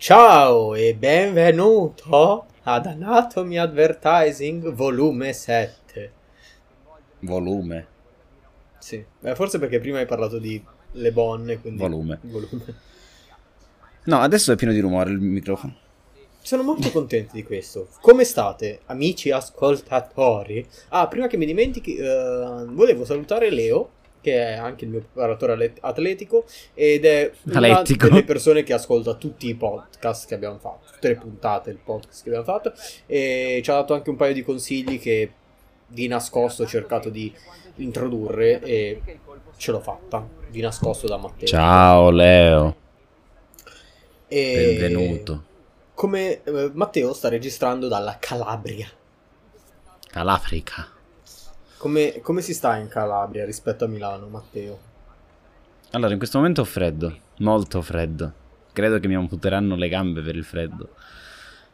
Ciao e benvenuto ad Anatomy Advertising volume 7. Volume. Sì, Beh, forse perché prima hai parlato di le bonne, quindi... Volume. volume. No, adesso è pieno di rumore il microfono. Sono molto contento di questo. Come state, amici ascoltatori? Ah, prima che mi dimentichi, eh, volevo salutare Leo, che è anche il mio preparatore atletico, ed è una delle persone che ascolta tutti i podcast che abbiamo fatto, tutte le puntate del podcast che abbiamo fatto, e ci ha dato anche un paio di consigli che di nascosto ho cercato di introdurre e ce l'ho fatta, di nascosto da Matteo. Ciao Leo, E- benvenuto. Come eh, Matteo sta registrando dalla Calabria. All'Africa. Come, come si sta in Calabria rispetto a Milano, Matteo? Allora, in questo momento ho freddo, molto freddo. Credo che mi amputeranno le gambe per il freddo.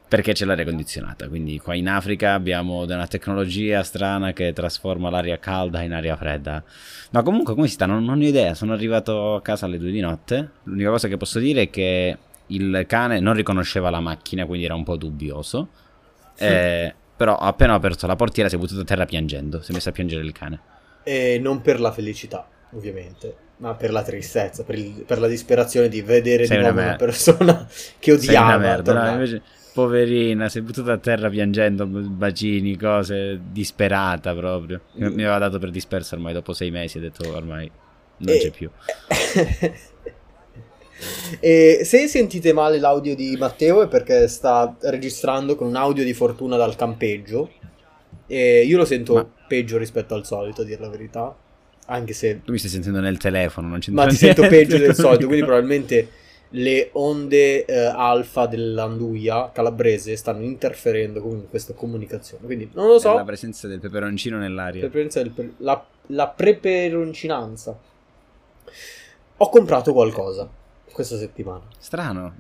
Perché c'è l'aria condizionata, quindi qua in Africa abbiamo una tecnologia strana che trasforma l'aria calda in aria fredda. Ma comunque come si sta? Non, non ho idea, sono arrivato a casa alle due di notte. L'unica cosa che posso dire è che il cane non riconosceva la macchina, quindi era un po' dubbioso. Eh, però appena ho aperto la portiera si è buttato a terra piangendo, si è messo a piangere il cane. E non per la felicità, ovviamente, ma per la tristezza, per, il- per la disperazione di vedere Sei di una nuovo una mer- persona che Sei una odiava. merda, no, invece, poverina, si è buttata a terra piangendo, bacini, cose, disperata proprio. Mi, mi aveva dato per dispersa ormai dopo sei mesi, ho detto ormai non E- c'è più. e se sentite male l'audio di Matteo è perché sta registrando con un audio di fortuna dal campeggio. E io lo sento Ma- peggio rispetto al solito, a dire la verità. Anche se Tu mi stai sentendo nel telefono, non c'entra Ma ti niente. sento peggio del solito, quindi probabilmente le onde eh, alfa dell'Anduia calabrese stanno interferendo con questa comunicazione. Quindi non lo È so, La presenza del peperoncino nell'aria. preferenza del per- la, la preperoncinanza. Ho comprato qualcosa questa settimana. Strano,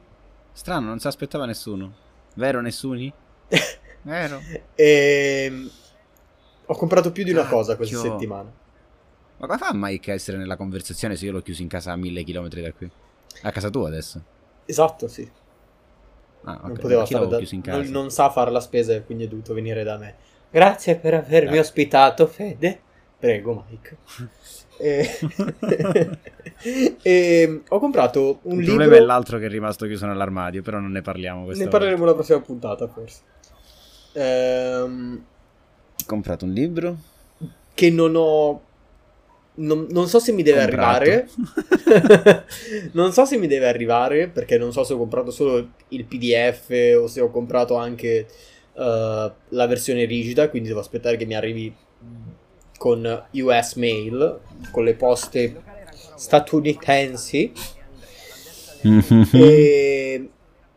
strano, non si aspettava nessuno. Vero, nessuni? Vero. E... Ehm, Ho comprato più di una cosa questa Cacchio. settimana. Ma come fa Mike a essere nella conversazione se io l'ho chiuso in casa a mille chilometri da qui? A casa tua adesso? Esatto, sì. Ah, non poteva stare da... non, non sa fare la spesa e quindi è dovuto venire da me. Grazie per avermi Eh. ospitato, Fede. Prego, Mike. E... e ho comprato un Il libro. problema è l'altro che è rimasto chiuso nell'armadio, però non ne parliamo Ne volta. parleremo la prossima puntata, forse. Ehm, Ho comprato un libro. che non ho. Non, non so se mi deve Comprato. arrivare. non so se mi deve arrivare perché non so se ho comprato solo il PDF o se ho comprato anche eh, la versione rigida. Quindi devo aspettare che mi arrivi con US Mail, con le poste statunitensi. E...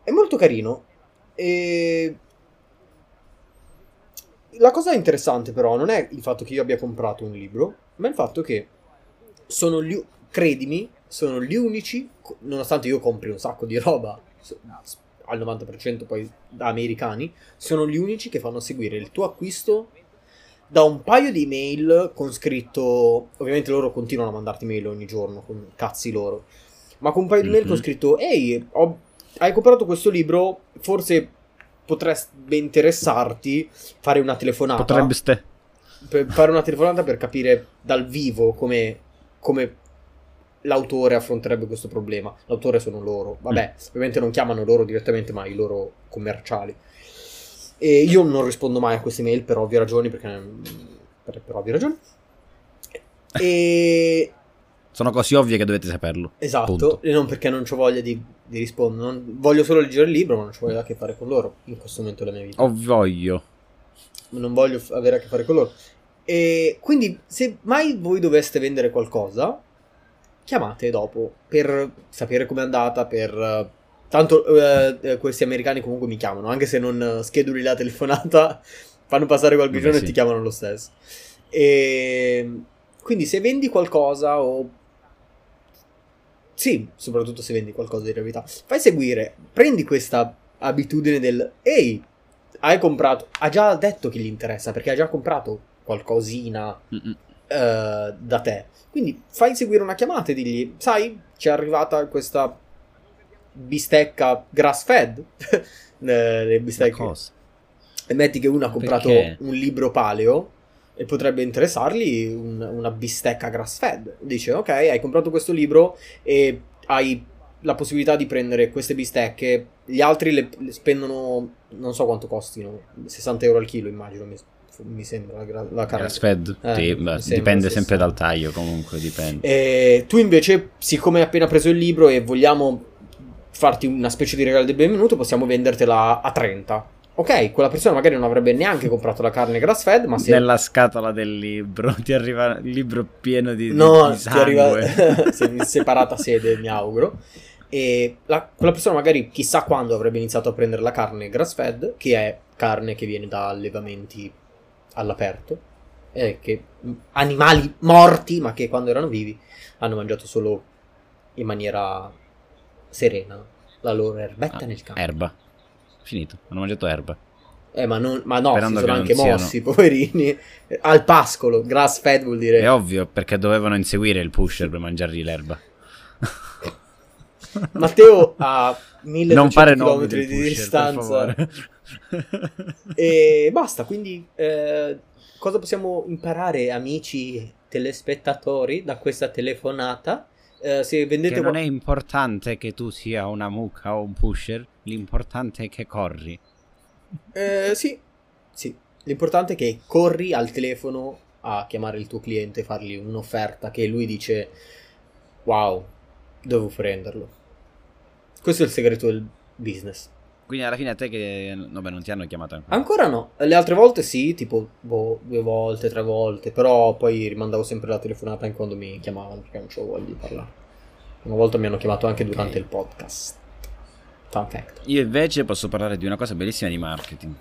È molto carino. E... La cosa interessante però non è il fatto che io abbia comprato un libro, ma il fatto che sono gli... credimi, sono gli unici, nonostante io compri un sacco di roba, al 90% poi da americani, sono gli unici che fanno seguire il tuo acquisto da un paio di email con scritto, ovviamente loro continuano a mandarti mail ogni giorno, con cazzi loro, ma con un paio di mail Mhm. con scritto, ehi, ho- hai comprato questo libro, forse potrebbe interessarti fare una telefonata Potrebbe ste... fare una telefonata per capire dal vivo come, come l'autore affronterebbe questo problema. L'autore sono loro. Vabbè, ovviamente non chiamano loro direttamente, ma i loro commerciali. E io non rispondo mai a queste mail per ovvie ragioni, perché per, per ovvie ragioni. E Sono così ovvie che dovete saperlo. esatto, Punto. e non perché non ho voglia di, di rispondere. Non- voglio solo leggere il libro, ma non ho voglia a che fare con loro in questo momento della mia vita. Ho voglio. non voglio avere a che fare con loro. E quindi, se mai voi doveste vendere qualcosa, chiamate dopo per sapere com'è andata, per Tanto eh, eh, questi americani comunque mi chiamano, anche se non eh, scheduli la telefonata, fanno passare qualche Vabbè, giorno e sì. ti chiamano lo stesso. E quindi se vendi qualcosa o sì, soprattutto se vendi qualcosa di realtà, fai seguire, prendi questa abitudine del ehi, hai comprato, ha già detto che gli interessa perché ha già comprato qualcosina eh, da te. Quindi fai seguire una chiamata e digli, sai, ci è arrivata questa bistecca grass fed, le le bistecche. E metti che uno ha comprato Perché? un libro paleo e potrebbe interessargli un- una bistecca grass fed. Dice, ok, hai comprato questo libro e hai la possibilità di prendere queste bistecche. Gli altri le, le spendono, non so quanto costino, 60 euro al chilo immagino, mi, mi sembra la, la carne. Grass fed? Eh, Sì, beh, dipende sempre dal taglio, comunque dipende. E tu invece, siccome hai appena preso il libro e vogliamo farti una specie di regalo del benvenuto, possiamo vendertela a 30. Ok, quella persona magari non avrebbe neanche comprato la carne grass fed, ma se... Nella scatola del libro ti arriva il libro pieno di, No, di ti sangue. arriva se- in separata sede, mi auguro. E la- quella persona magari chissà quando avrebbe iniziato a prendere la carne grass fed, che è carne che viene da allevamenti all'aperto, e che animali morti, ma che quando erano vivi hanno mangiato solo in maniera serena la loro erbetta Ah, nel campo. Erba. Finito, hanno mangiato erba. Eh, ma, non- ma no, Sperando si sono che anche siano- mossi, poverini. Al pascolo, grass fed vuol dire... È ovvio, perché dovevano inseguire il pusher per mangiargli l'erba. Matteo ha 1200 non fare km di pusher, distanza e basta. Quindi, eh, cosa possiamo imparare, amici telespettatori, da questa telefonata? Eh, se vendete che non è importante che tu sia una mucca o un pusher, l'importante è che corri. Eh, sì, sì. L'importante è che corri al telefono a chiamare il tuo cliente e fargli un'offerta che lui dice: Wow, devo prenderlo. Questo è il segreto del business. Quindi alla fine a te che... Vabbè, non ti hanno chiamato ancora. Ancora no, le altre volte sì, tipo boh, due volte, tre volte, però poi rimandavo sempre la telefonata in quando mi chiamavano perché non c'ho voglia di parlare. Una volta mi hanno chiamato anche durante il podcast. Fun fact. Io invece posso parlare di una cosa bellissima di marketing.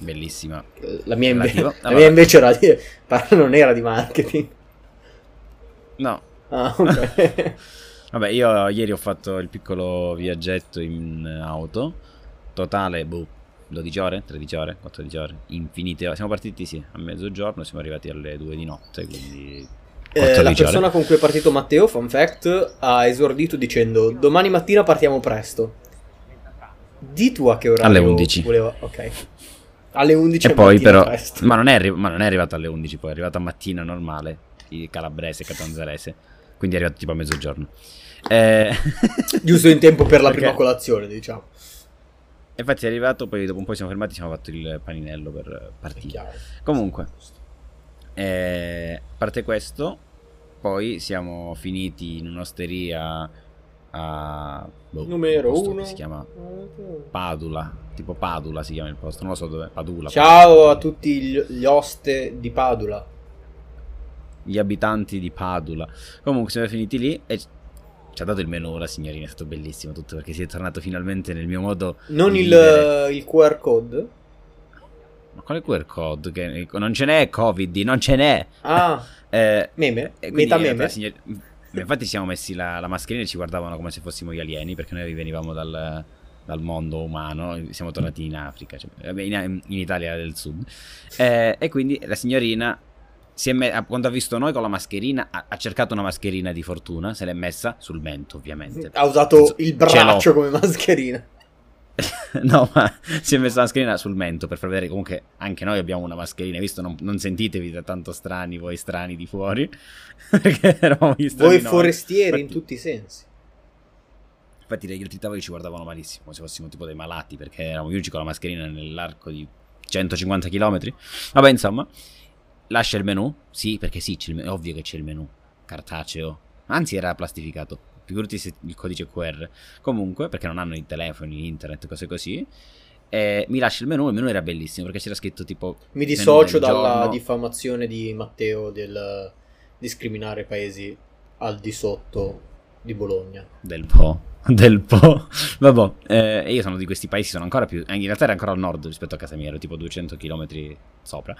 Bellissima. La mia, inve- Relativo. la Allora. mia invece era di... non era di marketing. No, Ah, ok. Vabbè, io ieri ho fatto il piccolo viaggetto in auto. Totale, boh, 12 ore, 13 ore, 14 ore, infinite ore. Siamo partiti, sì, a mezzogiorno, siamo arrivati alle 2 di notte, quindi... Eh, la 14 persona ore. con cui è partito Matteo, fun fact, ha esordito dicendo domani mattina partiamo presto. Di tu a che orario Alle 11. voleva... Ok. Alle 11 E poi però... presto. Ma non, è arri- ma non è arrivato alle 11, poi è arrivato a mattina normale, di calabrese, catanzarese. Quindi è arrivato tipo a mezzogiorno. Eh... Giusto in tempo per la Perché- prima colazione, diciamo. Infatti è arrivato, poi dopo un po' siamo fermati, siamo fatto il paninello per partire. Comunque, eh, a parte questo, poi siamo finiti in un'osteria a... boh, Numero un posto che uno. Si chiama Padula, tipo Padula si chiama il posto, non lo so dove, Padula. Ciao a tutti gli, gli oste di Padula. Gli abitanti di Padula. Comunque siamo finiti lì e ci ha dato il menù la signorina, è stato bellissimo tutto perché si è tornato finalmente nel mio modo Non il, vivere. il QR code? Ma quale QR code? Che non ce n'è Covid, non ce n'è. Ah, Eh, meme? E in realtà meme? signor- Infatti siamo messi la, la mascherina e ci guardavano come se fossimo gli alieni perché noi venivamo dal, dal mondo umano, siamo tornati in Africa, cioè, in, in Italia del sud. Eh, e quindi la signorina, me- quando ha visto noi con la mascherina, ha, ha cercato una mascherina di fortuna, se l'è messa sul mento ovviamente. Ha usato il Ce braccio come mascherina. no, ma si è messa la mascherina sul mento per far vedere comunque anche noi abbiamo una mascherina, visto non, non sentitevi da tanto strani, voi strani di fuori, perché eravamo gli Voi forestieri in Infatti- tutti i sensi. Infatti gli altri tavoli ci guardavano malissimo, come se fossimo tipo dei malati, perché eravamo gli unici con la mascherina nell'arco di 150 km. Vabbè, insomma, lascia il menu. Sì, perché sì, è ovvio che c'è il menu. Cartaceo. Anzi, era plastificato. Figurati se il codice QR. Comunque, perché non hanno i telefoni, internet, cose così. E mi lascia il menu. Il menu era bellissimo perché c'era scritto tipo. Mi dissocio dalla giorno diffamazione di Matteo del discriminare paesi al di sotto di Bologna. Del Po. Del Po. Vabbè, eh, io sono di questi paesi, sono ancora più... In realtà era ancora al nord rispetto a casa mia, ero tipo 200 km sopra.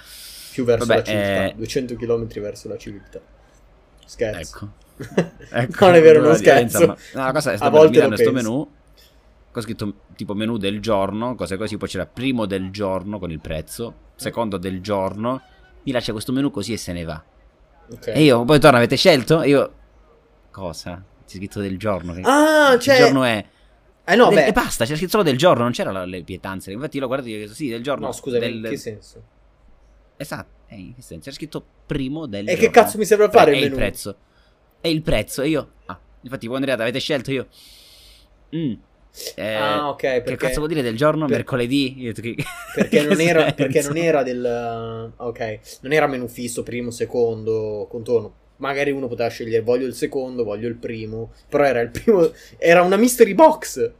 Più verso Vabbè, la civiltà, eh, 200 km verso la civiltà. Scherzo. Ecco. Ecco, Non è vero, non scherzo. insomma, no, la cosa è A stata volte per lo questo penso. menù. Ho scritto tipo menù del giorno, cose così, poi c'era primo del giorno con il prezzo, secondo del giorno, mi lascia questo menù così e se ne va. Ok. E io, poi torna, avete scelto? E io, cosa? C'è scritto del giorno. Che Ah, che cioè... giorno è? Eh no, Del- beh... e basta, c'era scritto solo del giorno, non c'era la- le pietanze. Infatti io lo guardo e dico, sì, del giorno. No, scusami, del... in che senso? Esatto, eh, in che senso? C'era scritto primo del E giorno. che cazzo mi serve fare Pre- il è il prezzo. È il prezzo. E io, ah, infatti quando è arrivata avete scelto io... Mm. Eh, Ah, ok, perché... Che cazzo vuol dire del giorno? per- Mercoledì? Ho Perché non, era, senso? perché non era del... Ok, non era menù fisso, primo, secondo, contorno. Magari uno poteva scegliere voglio il secondo, voglio il primo. Però era il primo... Era una mystery box.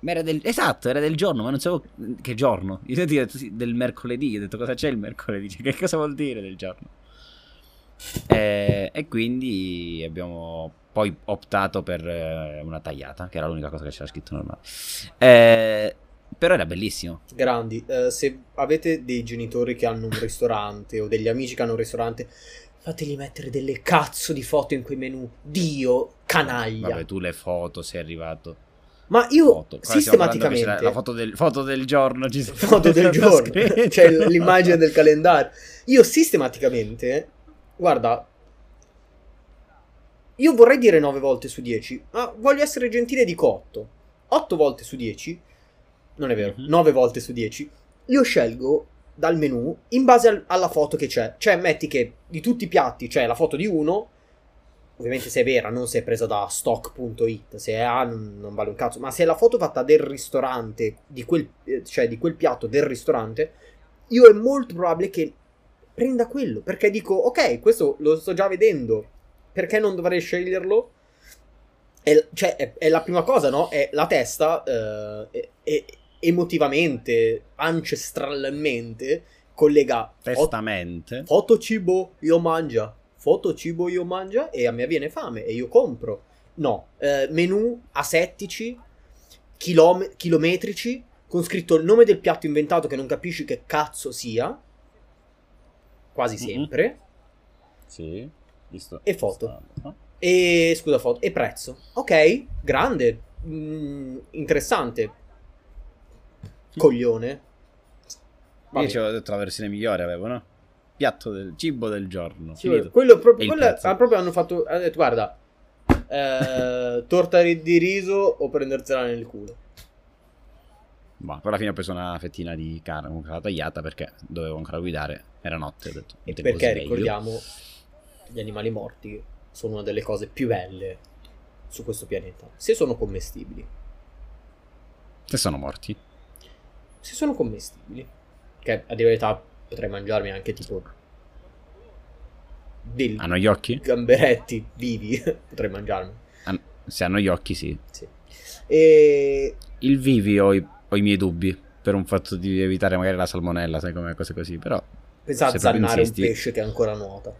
Ma era del... Esatto, era del giorno, ma non sapevo che giorno. Io ti ho detto sì, del mercoledì, ho detto cosa c'è il mercoledì, Cioè, che cosa vuol dire del giorno. Eh, e quindi abbiamo poi optato per eh, una tagliata, che era l'unica cosa che c'era scritto normale. Eh, però era bellissimo. Grandi. Eh, se avete dei genitori che hanno un ristorante o degli amici che hanno un ristorante, fateli mettere delle cazzo di foto in quei menù. Dio, canaglia. Vabbè, tu le foto sei arrivato. Ma io Foto. Sistematicamente... La foto del, foto del giorno. Ci foto del giorno, l- l'immagine del calendario. Io sistematicamente, guarda, io vorrei dire 9 volte su 10, ma voglio essere gentile e dico 8. 8 volte su 10, non è vero, Mhm. 9 volte su 10, io scelgo dal menu in base al- alla foto che c'è. Cioè, metti che di tutti i piatti c'è la foto di uno, ovviamente se è vera, non se è presa da stock.it, se è A non, non vale un cazzo, ma se è la foto fatta del ristorante, di quel, eh, cioè di quel piatto del ristorante, io è molto probabile che prenda quello, perché dico, ok, questo lo sto già vedendo, perché non dovrei sceglierlo? È, cioè, è, è la prima cosa, no? È la testa, eh, e- emotivamente, ancestralmente, collega fo- Testamente. foto cibo io mangia, foto cibo io mangia e a me viene fame e io compro. No, eh, menù asettici, chilom- chilometrici, con scritto il nome del piatto inventato che non capisci che cazzo sia, quasi Mhm. sempre, Sì. Visto. E foto. Stanno. e scusa foto, e prezzo. Ok, grande, mm, interessante, coglione. Io Vabbè. ci avevo detto la versione migliore, avevo, no? Piatto del cibo del giorno. Sì, quello proprio, prezzo. ah, proprio hanno fatto. Hanno detto, guarda, eh, torta di riso o prendersela nel culo. Boh, poi alla fine ho preso una fettina di carne comunque la tagliata perché dovevo ancora guidare. Era notte, ho detto. E perché ricordiamo, gli animali morti sono una delle cose più belle su questo pianeta. Se sono commestibili. Se sono morti. Se sono commestibili. Che a dire verità potrei mangiarmi anche tipo. Dei Hanno gli occhi? gamberetti vivi. potrei mangiarmi. Han- Se hanno gli occhi, sì. Sì. E Il vivi ho i, ho i miei dubbi. Per un fatto di evitare magari la salmonella, sai come cose così. Però, Pensa a zannare insisti. un pesce che ancora nuota.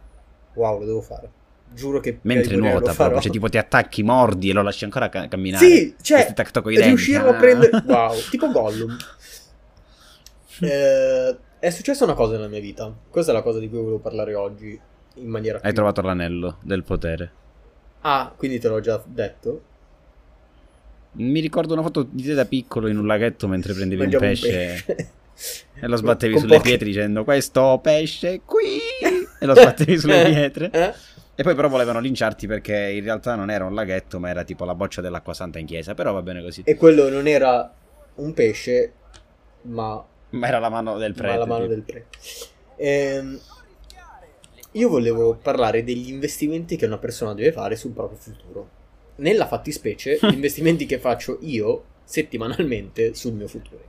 Wow, lo devo fare. Giuro che mentre nuota proprio, cioè tipo ti attacchi, mordi e lo lasci ancora ca- camminare. Sì, cioè, toc coi denti. riuscirlo a Ah. prendere... Wow, tipo Gollum. Eh, è successa una cosa nella mia vita. Questa è la cosa di cui volevo parlare oggi in maniera Hai più- trovato l'anello del potere. Ah, quindi te l'ho già detto? Mi ricordo una foto di te da piccolo in un laghetto mentre prendevi Mangiavo un pesce. E lo sbattevi Con sulle poche- pietre dicendo questo pesce qui e lo sbattevi sulle Eh, pietre. eh? E poi però volevano linciarti perché in realtà non era un laghetto ma era tipo la boccia dell'acqua santa in chiesa, però va bene così. E quello non era un pesce, ma Ma era la mano del ma prete. la mano tipo. del prete. Ehm, io volevo parlare degli investimenti che una persona deve fare sul proprio futuro. Nella fattispecie, gli investimenti che faccio io settimanalmente sul mio futuro.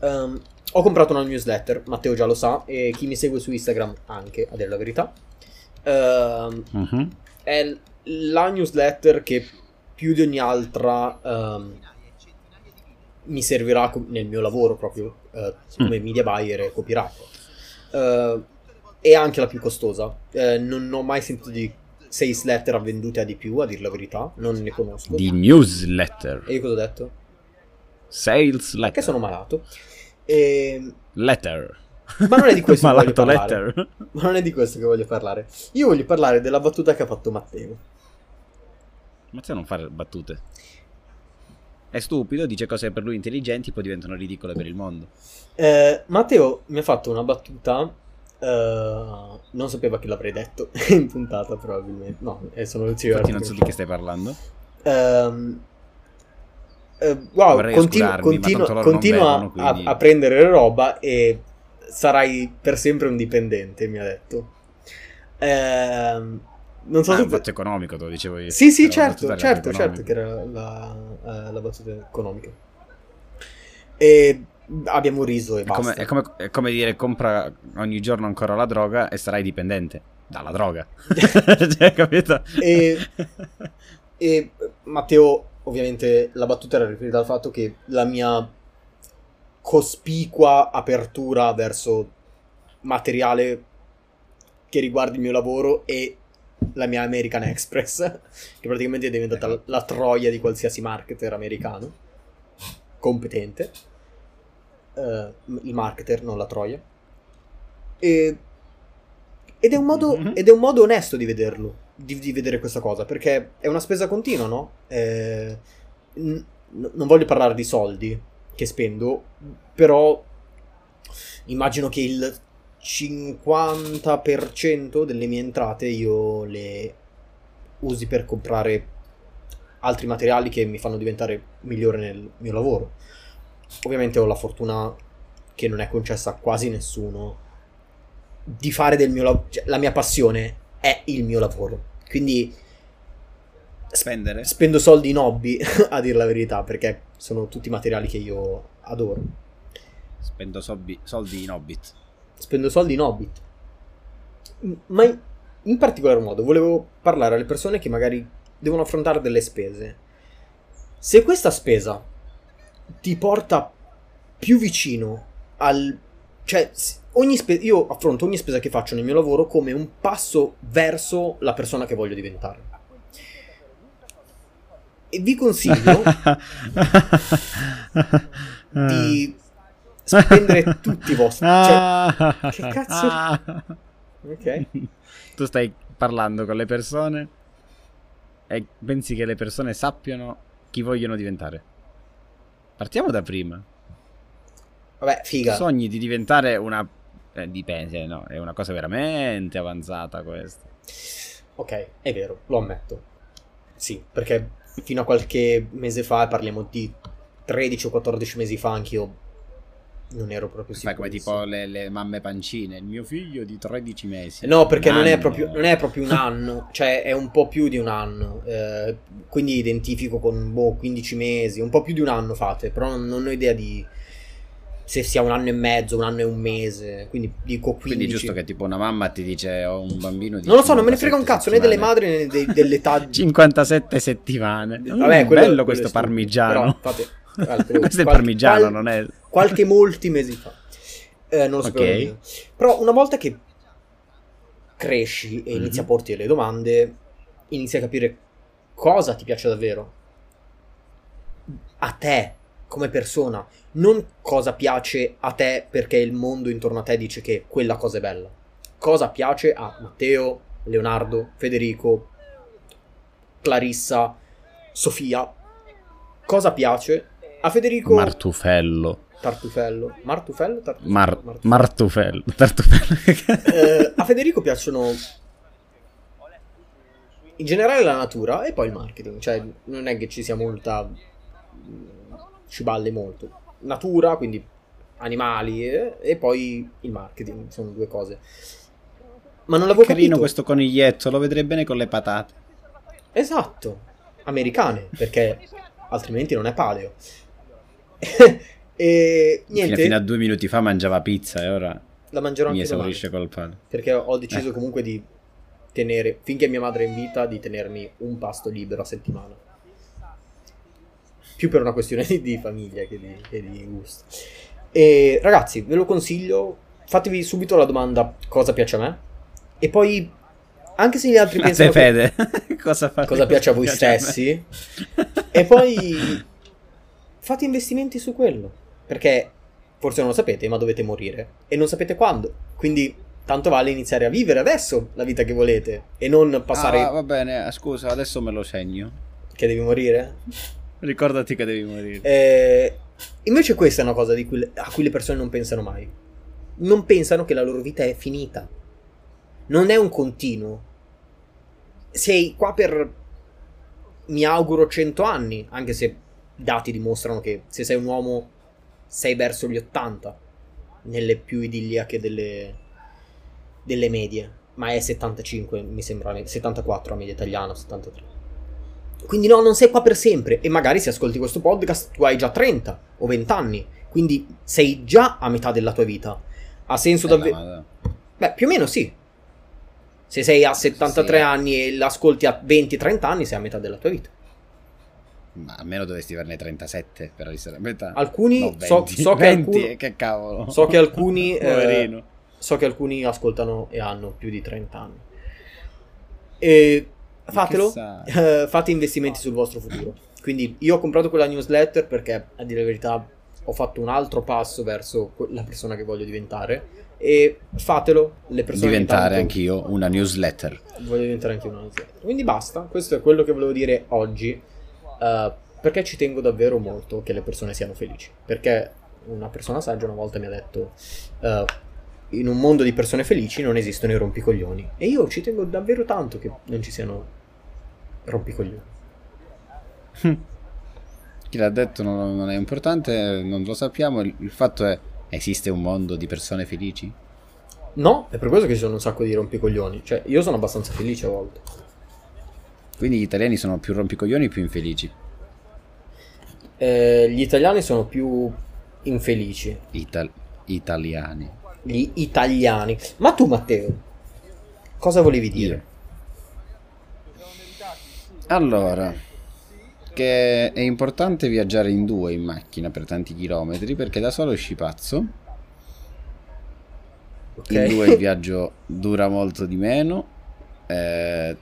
Ehm, ho comprato una newsletter, Matteo già lo sa, e chi mi segue su Instagram anche, a dire la verità. Ehm, Mhm. è la newsletter che più di ogni altra ehm, mi servirà nel mio lavoro proprio eh, come media buyer e copywriter. Eh, è anche la più costosa. Eh, non ho mai sentito di sales letter vendute a di più, a dir la verità, non ne conosco. Di newsletter. E io cosa ho detto? Sales letter. Che sono malato. E... Letter. Ma non è di questo che voglio parlare. letter. Ma non è di questo che voglio parlare. Io voglio parlare della battuta che ha fatto Matteo. Matteo non fare battute. È stupido, dice cose per lui intelligenti, poi diventano ridicole per il mondo. Eh, Matteo mi ha fatto una battuta. eh, non sapeva che l'avrei detto in puntata, probabilmente. No, eh, sono zio. Infatti non so di che stai parlando. Ehm, eh, wow, continu- ma continua, quindi- a, a prendere roba e sarai per sempre un dipendente, mi ha detto. Ehm, non so Ah, se... un fatto economico, te lo dicevo io. Sì, sì, certo, certo, certo, che era la, eh, la battuta economica. E abbiamo riso e È come, è, come, è come dire compra ogni giorno ancora la droga e sarai dipendente dalla droga. cioè, capito? E, e Matteo, ovviamente, la battuta era riferita al fatto che la mia cospicua apertura verso materiale che riguarda il mio lavoro e la mia American Express, che praticamente è diventata la, la troia di qualsiasi marketer americano competente. Eh, il marketer, non la troia. E, ed, è un modo, Mhm. ed è un modo onesto di vederlo, di, di vedere questa cosa, perché è una spesa continua, no? Eh, n- non voglio parlare di soldi che spendo, però immagino che il 50% delle mie entrate io le usi per comprare altri materiali che mi fanno diventare migliore nel mio lavoro. Ovviamente ho la fortuna che non è concessa a quasi nessuno di fare del mio lavoro, la mia passione è il mio lavoro. Quindi Spendere? spendo soldi in hobby, a dire la verità, perché sono tutti materiali che io adoro. Spendo soldi, soldi in Hobbit. Spendo soldi in Hobbit. Ma in, particolar modo volevo parlare alle persone che magari devono affrontare delle spese. Se questa spesa ti porta più vicino al... Cioè, spe- io affronto ogni spesa che faccio nel mio lavoro come un passo verso la persona che voglio diventare. E vi consiglio di spendere tutti i vostri... Cioè, che cazzo- ok. Tu stai parlando con le persone e pensi che le persone sappiano chi vogliono diventare. Partiamo da prima. Vabbè, figa. sogni di diventare una... eh, dipende, no, è una cosa veramente avanzata questa. Ok, è vero, lo ammetto. Sì, perché fino a qualche mese fa, parliamo di 13 o 14 mesi fa, anch'io non ero proprio sicuro. come tipo le, le mamme pancine. Il mio figlio di 13 mesi. No, perché non è, proprio, non è proprio un anno, cioè è un po' più di un anno. eh, quindi identifico con boh, 15 mesi, un po' più di un anno fate, però non, non ho idea di se sia un anno e mezzo, un anno e un mese. Quindi dico 15. Quindi giusto che tipo una mamma ti dice ho un bambino di Non lo so, non me ne frega un 57 cazzo né delle madri né dei- dell'età 57 settimane. Vabbè, Mm, quello- bello questo parmigiano. però, fate- quello- questo è parmigiano, qual- non è... qualche molti mesi fa. Eh, non lo sapevo Ok. nemmeno. Però una volta che cresci e inizi Mhm. a porti delle domande, inizi a capire cosa ti piace davvero. A te, come persona. Non cosa piace a te perché il mondo intorno a te dice che quella cosa è bella. Cosa piace a Matteo, Leonardo, Federico, Clarissa, Sofia. Cosa piace a Federico Martufello. Tartufello. Martufello? Tartufello? Mar- Martufello. Martufello. Eh, a Federico piacciono in generale la natura e poi il marketing. Cioè, non è che ci sia molta. ci balle molto. Natura, quindi animali eh, e poi il marketing. Sono due cose. Ma non l'avevo Carino capito. questo coniglietto, lo vedrei bene con le patate. Esatto, americane, perché altrimenti non è paleo. e niente, fino a due minuti fa mangiava pizza e ora la mangerò mi anche domani. esaurisce col pane. Perché ho deciso Ecco. comunque di tenere, finché mia madre è in vita, di tenermi un pasto libero a settimana. Più per una questione di, di famiglia che di, che di gusto. E ragazzi, ve lo consiglio, fatevi subito la domanda cosa piace a me. E poi Anche se gli altri A te pensano che- Fede, cosa, fate? cosa piace a voi Piace a stessi e poi fate investimenti su quello. Perché forse non lo sapete ma dovete morire. E non sapete quando. Quindi tanto vale iniziare a vivere adesso la vita che volete. E non passare Ah, va bene, scusa, adesso me lo segno. che devi morire? Ricordati che devi morire. Eh, invece questa è una cosa cui a cui le persone non pensano mai. Non pensano che la loro vita è finita. Non è un continuo. Sei qua per mi auguro 100 anni anche se dati dimostrano che se sei un uomo sei verso gli 80 nelle più idilliache delle, delle medie ma è 75 mi sembra 74 a media italiana 73 quindi no non sei qua per sempre e magari se ascolti questo podcast tu hai già 30 o 20 anni quindi sei già a metà della tua vita ha senso Eh, davvero Beh, più o meno sì. Se sei a 73 Sì. anni e l'ascolti a 20-30 anni, sei a metà della tua vita. Ma almeno dovresti averne 37 per essere a metà. Alcuni, No, so, 20, so che 20, alcuni, che cavolo. so che alcuni, eh, so che alcuni ascoltano e hanno più di 30 anni. E fatelo, eh, fate investimenti sul vostro futuro. Quindi io ho comprato quella newsletter perché, a dire la verità, ho fatto un altro passo verso la persona che voglio diventare. E fatelo, le persone che Diventare anch'io una newsletter. Voglio diventare anche una newsletter. Quindi basta, questo è quello che volevo dire oggi. Eh, perché ci tengo davvero molto che le persone siano felici. Perché una persona saggia una volta mi ha detto: eh, In un mondo di persone felici non esistono i rompicoglioni. E io ci tengo davvero tanto che non ci siano rompicoglioni. Chi l'ha detto non, non è importante, non lo sappiamo. Il, il fatto è: esiste un mondo di persone felici? No, è per questo che ci sono un sacco di rompicoglioni. Cioè, io sono abbastanza felice a volte. Quindi gli italiani sono più rompicoglioni o più infelici? Eh, gli italiani sono più infelici. Ital- italiani. Gli italiani. Ma tu, Matteo, cosa volevi dire? Allora, che è importante viaggiare in due in macchina per tanti chilometri perché da solo esci pazzo. Ok. In due il viaggio dura molto di meno. eh,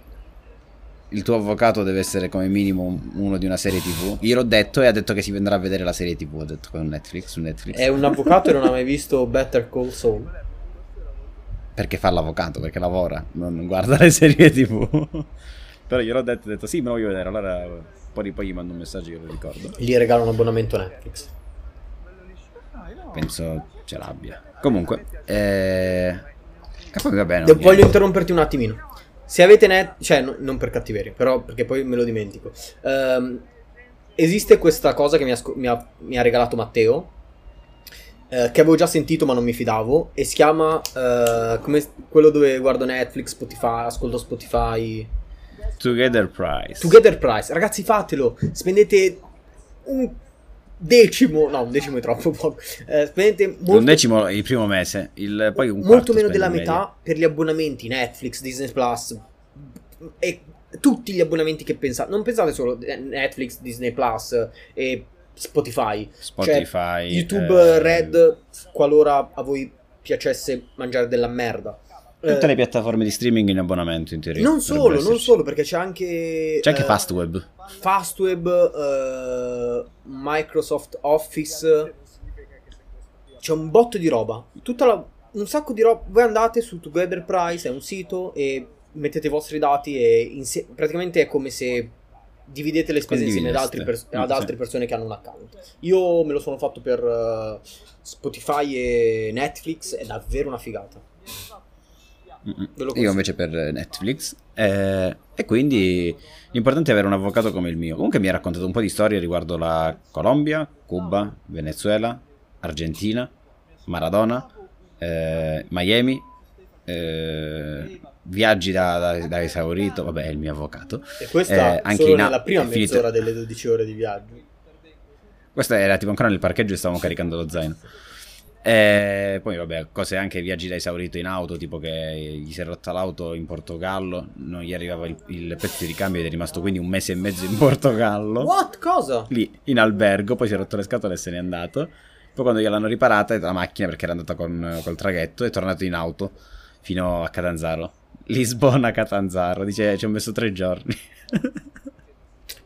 il tuo avvocato deve essere come minimo un- uno di una serie TV. Io l'ho detto e ha detto che si andrà a vedere la serie TV. Ho detto con Netflix. Su Netflix. È un avvocato e non ha mai visto Better Call Saul. Perché fa l'avvocato, perché lavora, non guarda le serie TV. Però gliel'ho detto, ho detto sì, me lo voglio vedere. Allora poi, poi gli mando un messaggio che lo ricordo. Gli regala un abbonamento Netflix. Penso ce l'abbia. Comunque, eh... e poi va bene. Voglio interromperti un attimino. Se avete net, cioè no- non per cattiveria, però perché poi me lo dimentico. Ehm, esiste questa cosa che mi ha, mi ha- mi ha regalato Matteo. eh, che avevo già sentito ma non mi fidavo. E si chiama eh, come quello dove guardo Netflix, Spotify, ascolto Spotify. Together Price. Together Price, ragazzi, fatelo. Spendete un decimo, no, un decimo è troppo poco. Eh, molto, Un decimo il primo mese, il, poi un molto meno della in media. metà per gli abbonamenti Netflix, Disney Plus e tutti gli abbonamenti che pensate. Non pensate solo a Netflix, Disney Plus e Spotify. Spotify. Cioè, YouTube eh, Red, qualora a voi piacesse mangiare della merda. Tutte Eh, le piattaforme di streaming in abbonamento in teoria. non solo, non solo, perché c'è anche... C'è anche eh, Fastweb. Fastweb, eh, Microsoft Office, c'è un botto di roba, tutta la- un sacco di roba. Voi andate su Together Price, è un sito e mettete i vostri dati e insie- praticamente è come se dividete le spese insieme ad, altri pers- Condivideste. ad Mm, altre persone che hanno un account. Io me lo sono fatto per eh, Spotify e Netflix, è davvero una figata. Io invece per Netflix. eh, e quindi l'importante è avere un avvocato come il mio. Comunque mi ha raccontato un po' di storie riguardo la Colombia, Cuba, Venezuela, Argentina, Maradona, eh, Miami. eh, viaggi da, da- da esaurito, vabbè, è il mio avvocato. E questa Eh, anche solo in nella prima finito- mezz'ora delle 12 ore di viaggio. Questo era tipo ancora nel parcheggio e stavamo caricando lo zaino. E poi, vabbè, cose anche viaggi da esaurito in auto, tipo che gli si è rotta l'auto in Portogallo, non gli arrivava il, il pezzo di ricambio ed è rimasto quindi un mese e mezzo in Portogallo. What? Cosa? Lì in albergo, poi si è rotto le scatole e se n'è andato. Poi quando gliel'hanno riparata la macchina perché era andata con, col traghetto è tornato in auto fino a Catanzaro. Lisbona-Catanzaro. Dice ci ho messo tre giorni.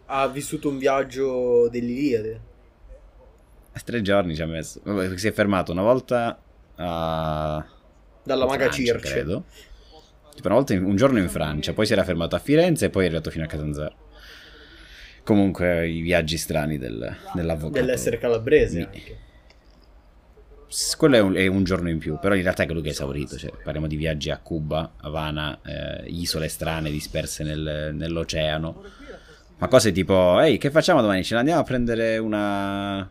Ha vissuto un viaggio dell'Iliade. Tre giorni ci ha messo. Si è fermato una volta a... Dalla Maga Circe. credo. Tipo una volta in- un giorno in Francia, poi si era fermato a Firenze e poi è arrivato fino a Catanzaro. Comunque i viaggi strani del- dell'avvocato. Dell'essere calabrese Mi- anche. Quello è un, è un giorno in più, però in realtà è quello che è esaurito. Cioè, parliamo di viaggi a Cuba, Havana, eh, isole strane disperse nel- nell'oceano. Ma cose tipo, ehi, che facciamo domani? Ce ne andiamo a prendere una,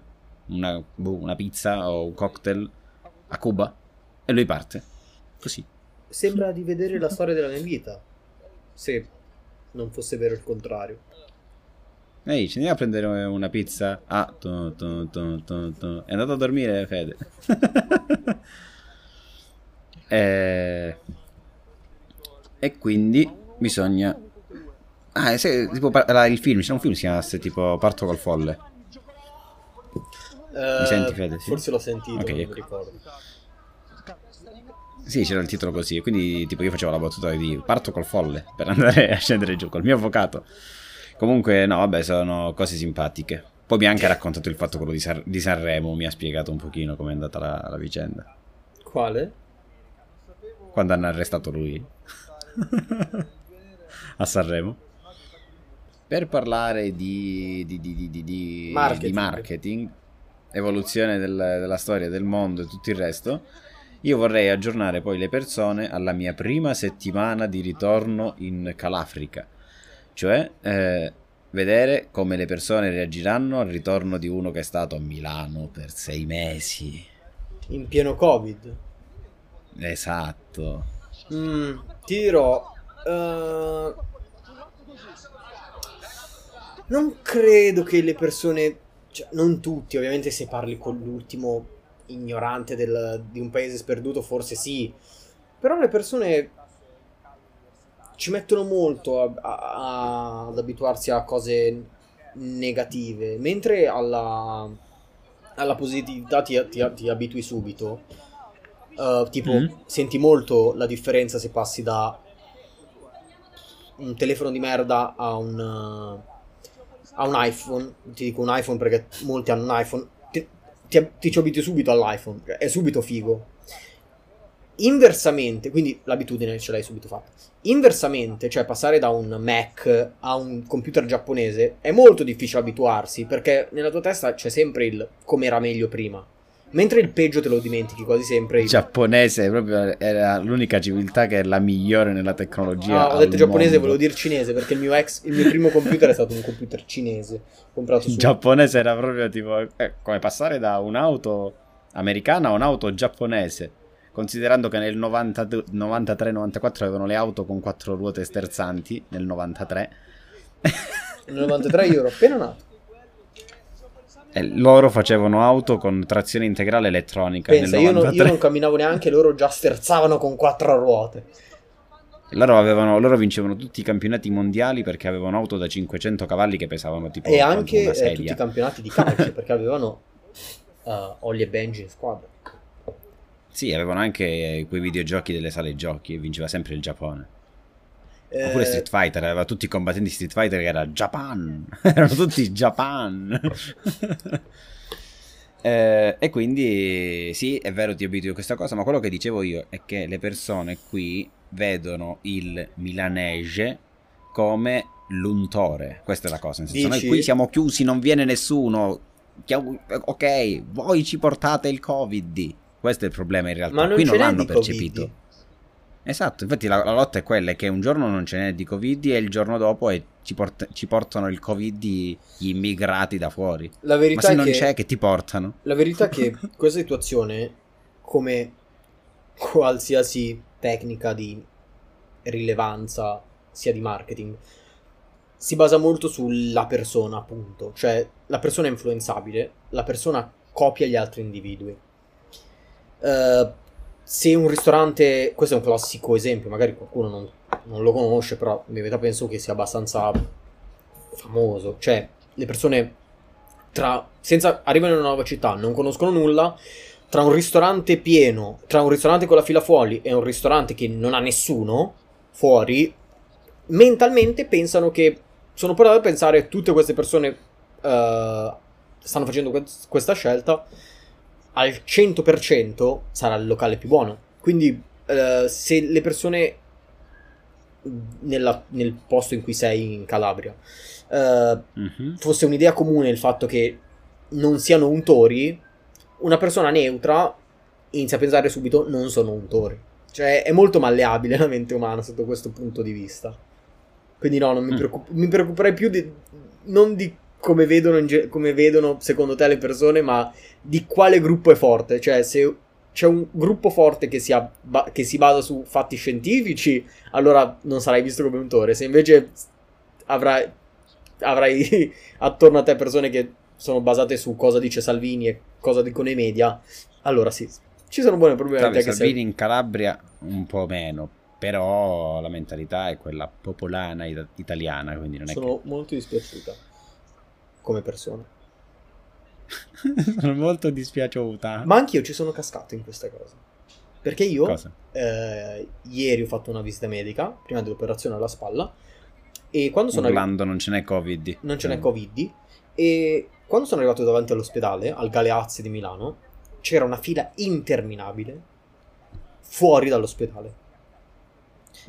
una, boh, una pizza o un cocktail a Cuba? E lui parte. Così. Sembra di vedere la storia della mia vita. Se non fosse vero il contrario. Ehi, ci andiamo a prendere una pizza? Ah, tu, tu, tu. È andato a dormire, Fede. e... e quindi bisogna... Ah, se, tipo, il film, c'è un film che si chiama tipo Parto col folle. Eh, senti, Fede? Sì? Forse l'ho sentito, Ok, non mi ecco. ricordo. Sì, c'era il titolo così. Quindi, tipo, io facevo la battuta di parto col folle per andare a scendere giù col mio avvocato. Comunque, no, vabbè, sono cose simpatiche. Poi mi ha anche raccontato il fatto quello di, San- di Sanremo. Mi ha spiegato un pochino com'è andata la, la vicenda. Quale? Quando hanno arrestato lui a Sanremo. Per parlare di, di, di, di, di- di- Marketing. Evoluzione del- della storia del mondo e tutto il resto, io vorrei aggiornare poi le persone alla mia prima settimana di ritorno in Calafrica. Cioè, eh, vedere come le persone reagiranno al ritorno di uno che è stato a Milano per sei mesi. In pieno Covid. Esatto. Mm, ti dirò. eh, non credo che le persone. Cioè, non tutti, ovviamente, se parli con l'ultimo ignorante del- di un paese sperduto, forse sì. Però le persone ci mettono molto a- a- ad abituarsi a cose negative, mentre alla, alla positività ti, ti- ti abitui subito. Uh, tipo, Mm. senti molto la differenza se passi da un telefono di merda a un, a un iPhone. Ti dico un iPhone perché molti hanno un iPhone. Ti, ti, ti ci abitui subito all'iPhone, è subito figo. Inversamente, quindi l'abitudine ce l'hai subito fatta. Inversamente, cioè passare da un Mac a un computer giapponese è molto difficile abituarsi perché nella tua testa c'è sempre il come era meglio prima. Mentre il peggio te lo dimentichi quasi sempre. Il giapponese proprio era l'unica civiltà che è la migliore nella tecnologia. Ah, ho detto giapponese, mondo. volevo dire cinese perché il mio ex, il mio primo computer è stato un computer cinese comprato Il su giapponese era proprio tipo eh, come passare da un'auto americana a un'auto giapponese. Considerando che nel 92 93-94 avevano le auto con quattro ruote sterzanti, nel 93, Nel 93 io ero appena nato. E loro facevano auto con trazione integrale elettronica. Pensa, io non, 93. io non camminavo neanche, loro già sterzavano con quattro ruote. Loro, avevano, loro vincevano tutti i campionati mondiali perché avevano auto da 500 cavalli che pesavano tipo E anche eh, tutti i campionati di calcio perché avevano uh, Ollie e Benji in squadra. Sì, avevano anche quei videogiochi delle sale giochi e vinceva sempre il Giappone. Eh, Oppure Street Fighter, aveva tutti i combattenti Street Fighter che era Japan. Erano tutti Japan. Eh, e quindi sì, è vero, ti abitui a questa cosa, ma quello che dicevo io è che le persone qui vedono il milanese come l'untore. Questa è la cosa. Nel senso, noi qui siamo chiusi, non viene nessuno. Ok, voi ci portate il Covid. Questo è il problema in realtà. Ma qui non l'hanno percepito. Esatto, infatti la, la lotta è quella, è che un giorno non ce n'è di Covid e il giorno dopo è- ci, port- ci portano il Covid gli immigrati da fuori. La Ma verità se è non che c'è, che ti portano? La verità è che questa situazione, come qualsiasi tecnica di rilevanza, sia di marketing, si basa molto sulla persona, appunto. Cioè, la persona è influenzabile, la persona copia gli altri individui. Eh, se un ristorante, questo è un classico esempio, magari qualcuno non, non lo conosce, però in verità penso che sia abbastanza famoso. Cioè, le persone tra senza arrivano in una nuova città, non conoscono nulla, tra un ristorante pieno, tra un ristorante con la fila fuori e un ristorante che non ha nessuno, fuori, mentalmente pensano che sono portati a pensare tutte queste persone uh, stanno facendo que- questa scelta al 100% sarà il locale più buono. Quindi uh, se le persone nella, nel posto in cui sei in Calabria uh, mm-hmm. fosse un'idea comune il fatto che non siano untori, una persona neutra inizia a pensare subito non sono untori. Cioè è molto malleabile la mente umana sotto questo punto di vista. Quindi no, non mi, mm. preoccup- mi preoccuperei più di, non di come vedono, ge- come vedono secondo te le persone, ma di quale gruppo è forte. Cioè se c'è un gruppo forte che si, abba- che si basa su fatti scientifici, allora non sarai visto come untore. Se invece avrai, avrai attorno a te persone che sono basate su cosa dice Salvini e cosa dicono i media, allora sì, ci sono buone probabilità Salvini sei... in Calabria un po' meno, però la mentalità è quella popolana it- italiana, quindi non è Sono che... molto dispiaciuta come persona. sono molto dispiaciuta. Ma anch'io ci sono cascato in questa cosa. Perché io eh, ieri ho fatto una visita medica, prima dell'operazione alla spalla, e quando sono Urlando arri- non ce n'è Covid. Non ce n'è Covid. E quando sono arrivato davanti all'ospedale, al Galeazzi di Milano, c'era una fila interminabile fuori dall'ospedale.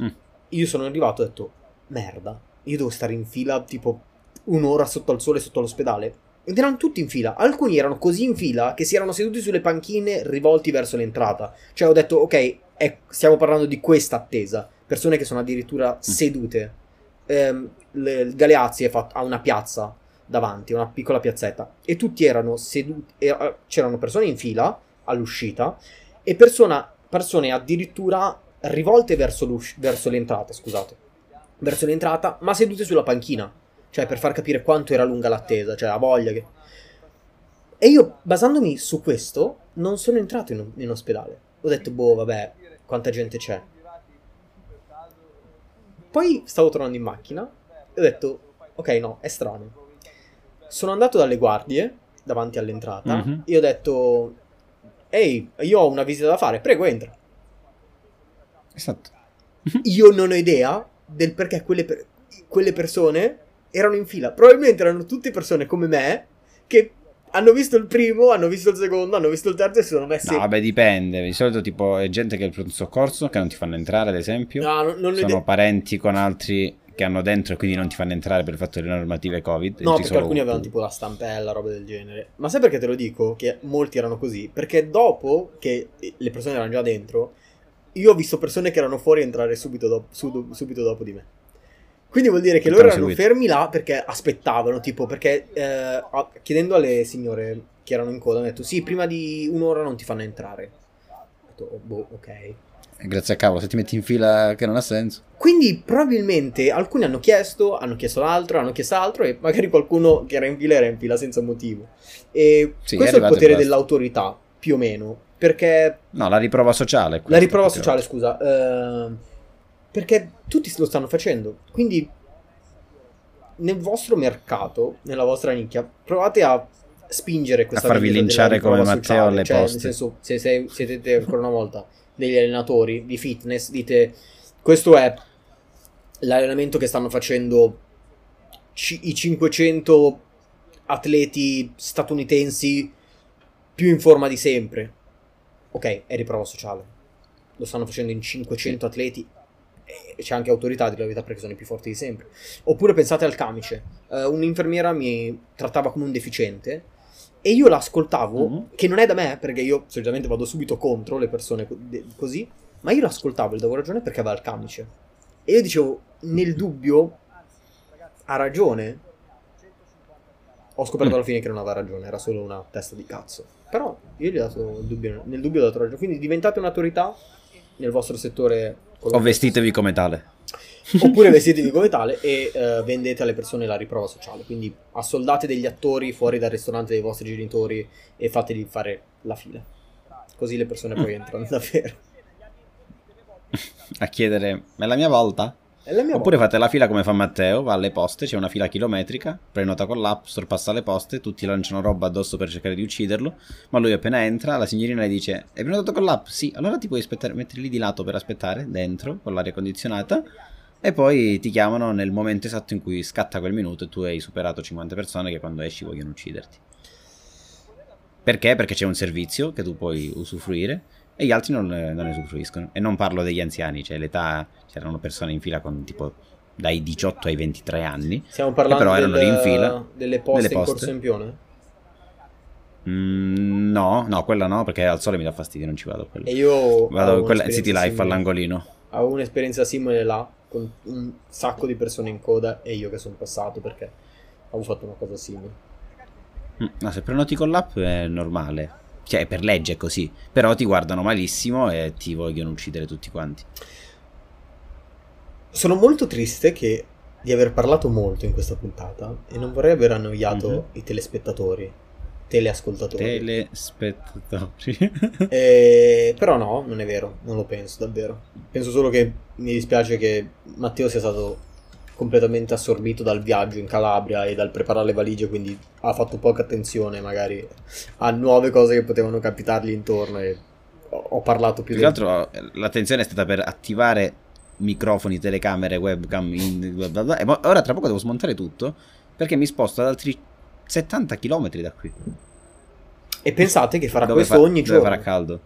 Mm. Io sono arrivato e ho detto, merda, io devo stare in fila tipo un'ora sotto al sole sotto l'ospedale. Ed erano tutti in fila. Alcuni erano così in fila che si erano seduti sulle panchine rivolti verso l'entrata. Cioè ho detto, ok, è, stiamo parlando di questa attesa. Persone che sono addirittura mm. sedute. Ehm, il Galeazzi fatto, ha una piazza davanti, una piccola piazzetta. E tutti erano seduti. E, c'erano persone in fila all'uscita e persona, persone addirittura rivolte verso, verso l'entrata, scusate. Verso l'entrata, ma sedute sulla panchina cioè, per far capire quanto era lunga l'attesa, cioè, la voglia che... E io, basandomi su questo, non sono entrato in, in ospedale. Ho detto, boh, vabbè, quanta gente c'è. Poi stavo tornando in macchina e ho detto, ok, no, è strano. Sono andato dalle guardie davanti all'entrata mm-hmm. e ho detto, ehi, io ho una visita da fare, prego, entra. Esatto. io non ho idea del perché quelle, per- quelle persone erano in fila. Probabilmente erano tutte persone come me che hanno visto il primo, hanno visto il secondo, hanno visto il terzo e si sono messi. No, vabbè, dipende. Di solito, tipo, è gente che è il pronto soccorso che non ti fanno entrare, ad esempio. No, non, non Sono de- parenti con altri che hanno dentro e quindi non ti fanno entrare per il fatto delle normative Covid. No, perché alcuni avevano tipo la stampella, roba del genere. Ma sai perché te lo dico? Che molti erano così? Perché dopo che le persone erano già dentro, io ho visto persone che erano fuori entrare subito, do- subito dopo di me. Quindi vuol dire che loro erano fermi là perché aspettavano, tipo, perché eh, chiedendo alle signore che erano in coda, hanno detto sì, prima di un'ora non ti fanno entrare. Ho detto, oh, boh, ok. Grazie a cavolo, se ti metti in fila che non ha senso. Quindi probabilmente alcuni hanno chiesto, hanno chiesto l'altro, hanno chiesto altro e magari qualcuno che era in fila era in fila senza motivo. E sì, questo è, è il potere dell'autorità, più o meno, perché... No, la riprova sociale. La riprova sociale, scusa. Eh perché tutti lo stanno facendo. Quindi nel vostro mercato, nella vostra nicchia, provate a spingere questa a farvi linciare come Matteo sociale. alle cioè, poste. Nel senso, se, se siete ancora una volta degli allenatori di fitness, dite questo è l'allenamento che stanno facendo c- i 500 atleti statunitensi più in forma di sempre. Ok, è riprova sociale. Lo stanno facendo in 500 atleti c'è anche autorità di la verità perché sono i più forti di sempre. Oppure pensate al camice. Uh, un'infermiera mi trattava come un deficiente e io l'ascoltavo, mm-hmm. che non è da me perché io solitamente vado subito contro le persone così, ma io l'ascoltavo e davo ragione perché aveva il camice. E io dicevo, nel dubbio, ha ragione. Ho scoperto mm. alla fine che non aveva ragione, era solo una testa di cazzo. Però io gli ho dato il dubbio, nel dubbio ho dato ragione. Quindi diventate un'autorità nel vostro settore o vestitevi come tale. Oppure vestitevi come tale e uh, vendete alle persone la riprova sociale. Quindi assoldate degli attori fuori dal ristorante dei vostri genitori e fateli fare la fila. Così le persone poi entrano davvero. A chiedere, è la mia volta? Oppure fate la fila come fa Matteo, va alle poste, c'è una fila chilometrica, prenota con l'app, sorpassa le poste, tutti lanciano roba addosso per cercare di ucciderlo, ma lui appena entra, la signorina le dice, hai prenotato con l'app? Sì, allora ti puoi aspettare, mettere lì di lato per aspettare, dentro, con l'aria condizionata, e poi ti chiamano nel momento esatto in cui scatta quel minuto e tu hai superato 50 persone che quando esci vogliono ucciderti. Perché? Perché c'è un servizio che tu puoi usufruire e gli altri non, non ne usufruiscono. E non parlo degli anziani, cioè l'età, c'erano persone in fila con tipo dai 18 ai 23 anni. Stiamo parlando però erano del- lì in fila. delle poste, Delle in poste. Corso Empione? Mm, no, no, quella no, perché al sole mi dà fastidio, non ci vado a quella. E io Vado quella City Life simile. all'angolino. Avevo un'esperienza simile là, con un sacco di persone in coda e io che sono passato perché avevo fatto una cosa simile. Mm, No, se prenoti con l'app è normale. Cioè, per legge è così. Però ti guardano malissimo e ti vogliono uccidere tutti quanti. Sono molto triste che di aver parlato molto in questa puntata e non vorrei aver annoiato Mhm. i telespettatori, teleascoltatori. Telespettatori. Eh, però no, non è vero, non lo penso davvero. Penso solo che mi dispiace che Matteo sia stato completamente assorbito dal viaggio in Calabria e dal preparare le valigie, quindi ha fatto poca attenzione magari a nuove cose che potevano capitargli intorno e ho, parlato più Più che del- altro eh, l'attenzione è stata per attivare microfoni, telecamere, webcam. in- bla bla bla, e ora tra poco devo smontare tutto perché mi sposto ad altri 70 km da qui. E pensate che farà Dove questo fa- ogni dove giorno. farà caldo.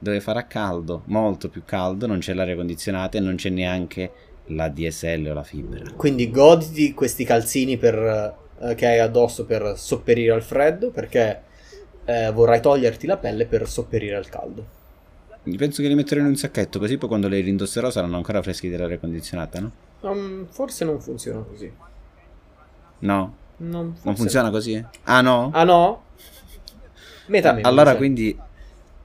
Dove farà caldo, molto più caldo, non c'è l'aria condizionata e non c'è neanche la DSL o la fibra. Quindi goditi questi calzini per, eh, che hai addosso per sopperire al freddo, perché eh, vorrai toglierti la pelle per sopperire al caldo. Penso che li metterò in un sacchetto, così poi quando li rindosserò saranno ancora freschi dell'aria condizionata, no? Um, forse non funziona così. No? Non, Non funziona così? Ah no? Ah no? Metà me, allora quindi,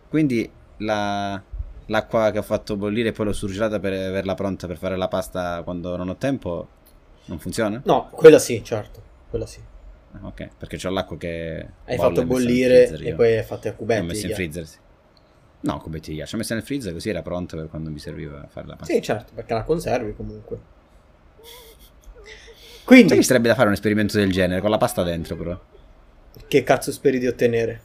quindi la- l'acqua che ho fatto bollire e poi l'ho surgelata per averla pronta per fare la pasta quando non ho tempo non funziona? No, quella sì, certo. Quella sì. Ah, Ok, perché c'ho l'acqua che Hai fatto bollire freezer, e poi hai fatto a L'ho cubetti. messa in freezer, sì. No, cubetti di ghiaccio. L'ho messa nel freezer così era pronta per quando mi serviva fare la pasta. Sì, certo, perché la conservi comunque. Quindi, che sarebbe da fare un esperimento del genere, con la pasta dentro però. che cazzo speri di ottenere?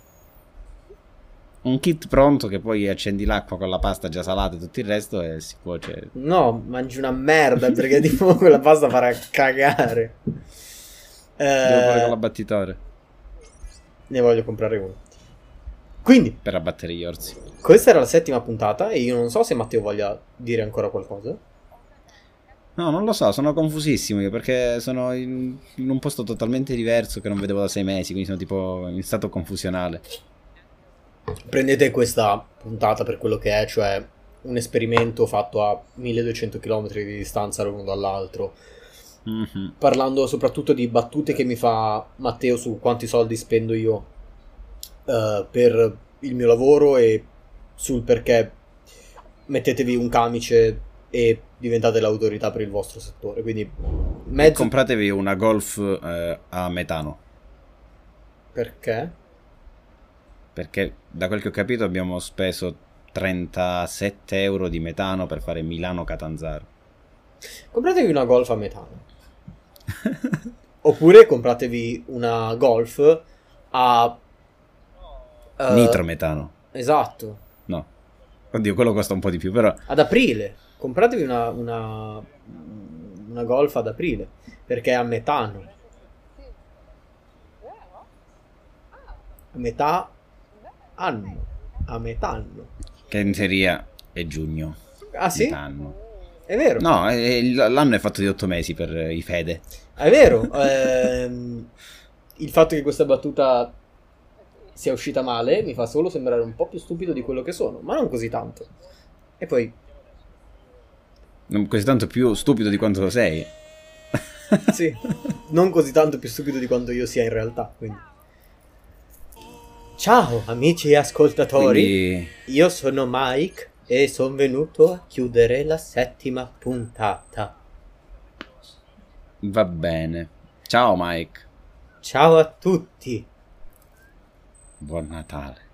Un kit pronto che poi accendi l'acqua con la pasta già salata e tutto il resto e si cuoce. No, mangi una merda perché tipo quella pasta farà cagare. Devo fare Eh, con l'abbattitore ne voglio comprare uno. Quindi, per abbattere gli orsi. questa era la settima puntata e io non so se Matteo voglia dire ancora qualcosa. No, non lo so, sono confusissimo io perché sono in, in un posto totalmente diverso che non vedevo da sei mesi, quindi sono tipo in stato confusionale. Prendete questa puntata per quello che è, cioè un esperimento fatto a 1200 km di distanza l'uno dall'altro, Mhm. parlando soprattutto di battute che mi fa Matteo su quanti soldi spendo io eh, per il mio lavoro e sul perché mettetevi un camice e diventate l'autorità per il vostro settore. Quindi mezzo Compratevi una Golf eh, a metano, perché? Perché da quel che ho capito abbiamo speso 37 euro di metano per fare Milano-Catanzaro. Compratevi una Golf a metano. Oppure compratevi una Golf a eh, Nitrometano. Esatto. No. Oddio, quello costa un po' di più, però Ad aprile. Compratevi una, una, una Golf ad aprile. Perché è a metano. A metà anno. A metà anno. che in teoria è giugno. Ah sì? Metano. È vero. No, l'anno è fatto di 8 mesi per i Fede. È vero. ehm, il fatto che questa battuta sia uscita male mi fa solo sembrare un po' più stupido di quello che sono, ma non così tanto. E poi, Non così tanto più stupido di quanto lo sei. sì, non così tanto più stupido di quanto io sia in realtà. Quindi. Ciao amici ascoltatori, Quindi io sono Mike e sono venuto a chiudere la settima puntata. va bene. Ciao Mike. Ciao a tutti. Buon Natale.